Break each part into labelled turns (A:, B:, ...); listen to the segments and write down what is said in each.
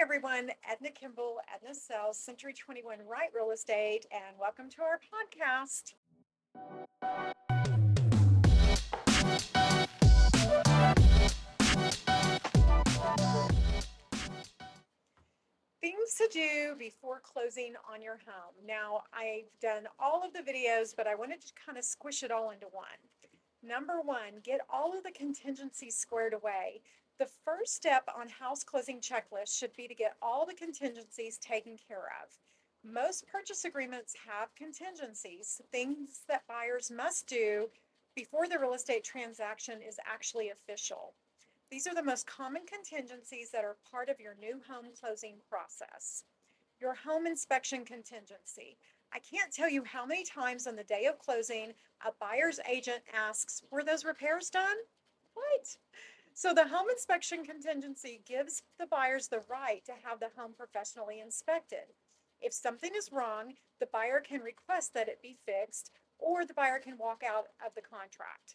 A: everyone. Edna Kimble, Edna Sells, Century 21 Right Real Estate, and welcome to our podcast. Things to do before closing on your home. Now, I've done all of the videos, but I wanted to kind of squish it all into one. Number one, get all of the contingencies squared away. The first step on house closing checklist should be to get all the contingencies taken care of. Most purchase agreements have contingencies, things that buyers must do before the real estate transaction is actually official. These are the most common contingencies that are part of your new home closing process. Your home inspection contingency. I can't tell you how many times on the day of closing, a buyer's agent asks, Were those repairs done? What? So the home inspection contingency gives the buyers the right to have the home professionally inspected. If something is wrong, the buyer can request that it be fixed or the buyer can walk out of the contract.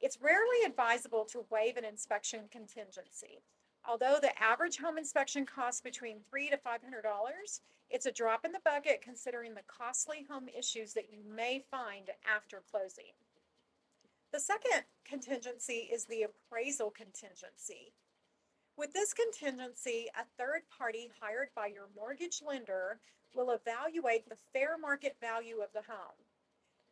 A: It's rarely advisable to waive an inspection contingency. Although the average home inspection costs between three to five hundred dollars, it's a drop in the bucket considering the costly home issues that you may find after closing. The second contingency is the appraisal contingency. With this contingency, a third party hired by your mortgage lender will evaluate the fair market value of the home.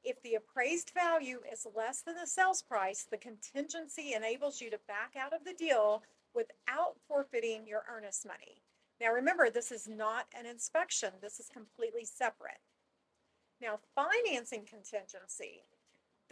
A: If the appraised value is less than the sales price, the contingency enables you to back out of the deal without forfeiting your earnest money. Now remember, this is not an inspection, this is completely separate. Now, financing contingency.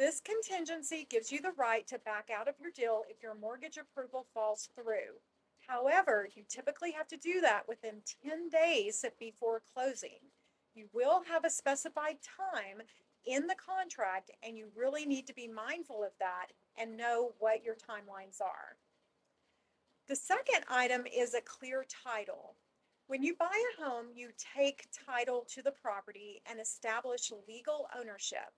A: This contingency gives you the right to back out of your deal if your mortgage approval falls through. However, you typically have to do that within 10 days before closing. You will have a specified time in the contract, and you really need to be mindful of that and know what your timelines are. The second item is a clear title. When you buy a home, you take title to the property and establish legal ownership.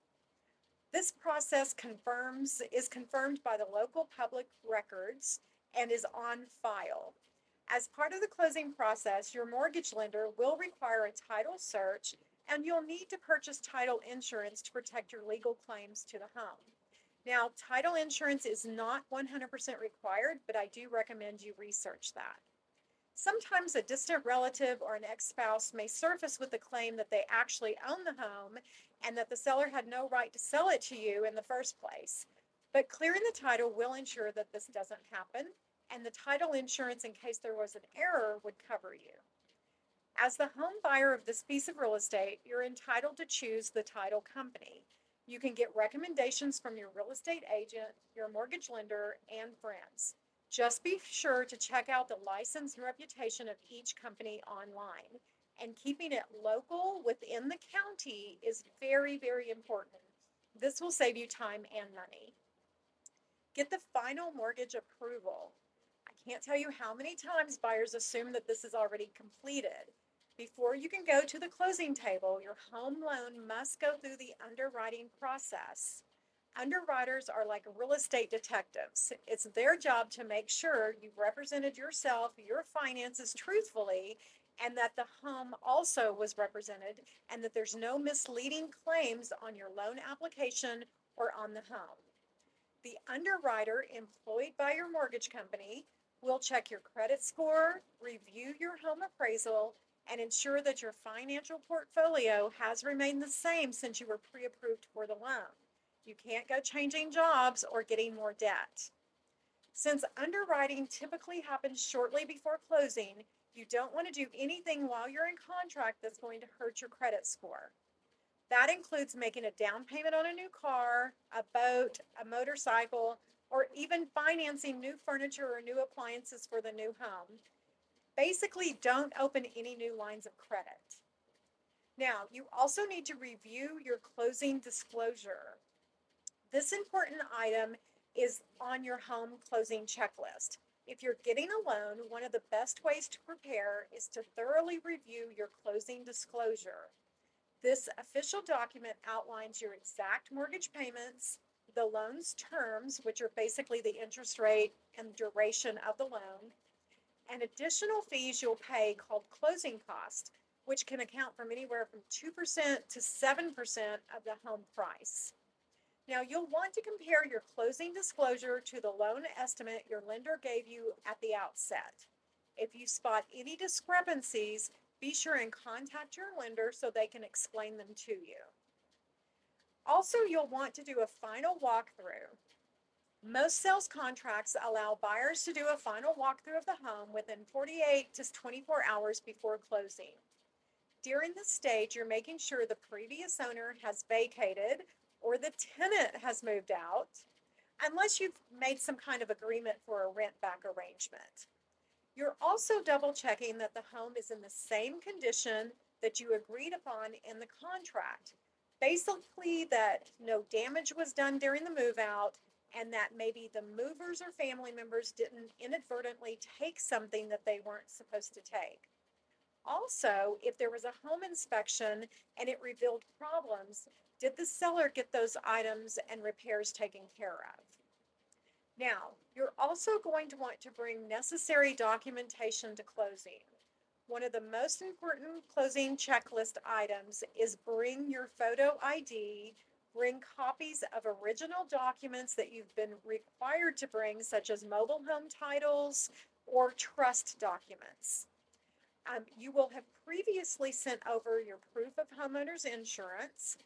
A: This process confirms is confirmed by the local public records and is on file. As part of the closing process, your mortgage lender will require a title search and you'll need to purchase title insurance to protect your legal claims to the home. Now, title insurance is not 100% required, but I do recommend you research that. Sometimes a distant relative or an ex spouse may surface with the claim that they actually own the home and that the seller had no right to sell it to you in the first place. But clearing the title will ensure that this doesn't happen, and the title insurance, in case there was an error, would cover you. As the home buyer of this piece of real estate, you're entitled to choose the title company. You can get recommendations from your real estate agent, your mortgage lender, and friends. Just be sure to check out the license and reputation of each company online and keeping it local within the county is very, very important. This will save you time and money. Get the final mortgage approval. I can't tell you how many times buyers assume that this is already completed. Before you can go to the closing table, your home loan must go through the underwriting process. Underwriters are like real estate detectives. It's their job to make sure you've represented yourself, your finances truthfully, and that the home also was represented and that there's no misleading claims on your loan application or on the home. The underwriter employed by your mortgage company will check your credit score, review your home appraisal, and ensure that your financial portfolio has remained the same since you were pre approved for the loan. You can't go changing jobs or getting more debt. Since underwriting typically happens shortly before closing, you don't want to do anything while you're in contract that's going to hurt your credit score. That includes making a down payment on a new car, a boat, a motorcycle, or even financing new furniture or new appliances for the new home. Basically, don't open any new lines of credit. Now, you also need to review your closing disclosure. This important item is on your home closing checklist. If you're getting a loan, one of the best ways to prepare is to thoroughly review your closing disclosure. This official document outlines your exact mortgage payments, the loan's terms, which are basically the interest rate and duration of the loan, and additional fees you'll pay called closing cost, which can account from anywhere from 2% to 7% of the home price. Now, you'll want to compare your closing disclosure to the loan estimate your lender gave you at the outset. If you spot any discrepancies, be sure and contact your lender so they can explain them to you. Also, you'll want to do a final walkthrough. Most sales contracts allow buyers to do a final walkthrough of the home within 48 to 24 hours before closing. During this stage, you're making sure the previous owner has vacated or the tenant has moved out, unless you've made some kind of agreement for a rent back arrangement. You're also double checking that the home is in the same condition that you agreed upon in the contract. Basically, that no damage was done during the move out and that maybe the movers or family members didn't inadvertently take something that they weren't supposed to take. Also, if there was a home inspection and it revealed problems, did the seller get those items and repairs taken care of? Now, you're also going to want to bring necessary documentation to closing. One of the most important closing checklist items is bring your photo ID, bring copies of original documents that you've been required to bring, such as mobile home titles or trust documents. Um, you will have previously sent over your proof of homeowner's insurance.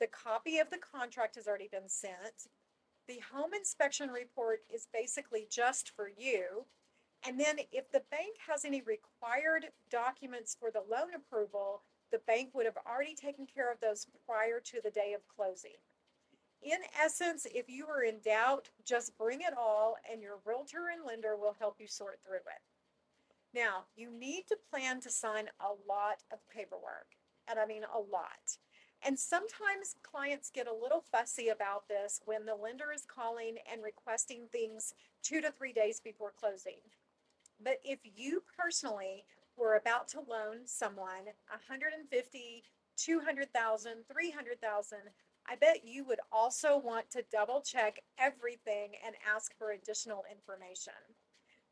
A: The copy of the contract has already been sent. The home inspection report is basically just for you. And then if the bank has any required documents for the loan approval, the bank would have already taken care of those prior to the day of closing. In essence, if you are in doubt, just bring it all and your realtor and lender will help you sort through it. Now, you need to plan to sign a lot of paperwork, and I mean a lot. And sometimes clients get a little fussy about this when the lender is calling and requesting things two to three days before closing. But if you personally were about to loan someone 150, 200,000, 300,000, I bet you would also want to double check everything and ask for additional information.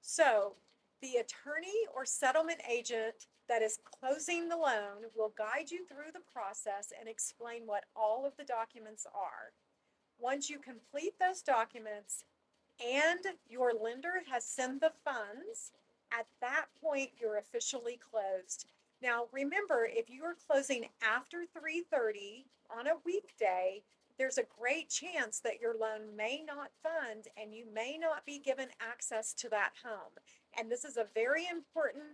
A: So the attorney or settlement agent that is closing the loan will guide you through the process and explain what all of the documents are. Once you complete those documents and your lender has sent the funds, at that point you're officially closed. Now remember, if you are closing after 3:30 on a weekday, there's a great chance that your loan may not fund and you may not be given access to that home. And this is a very important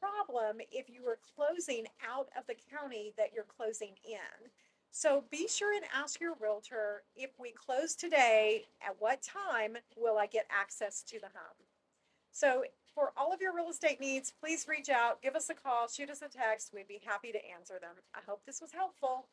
A: problem if you are closing out of the county that you're closing in. So be sure and ask your realtor if we close today, at what time will I get access to the home? So for all of your real estate needs, please reach out, give us a call, shoot us a text. We'd be happy to answer them. I hope this was helpful.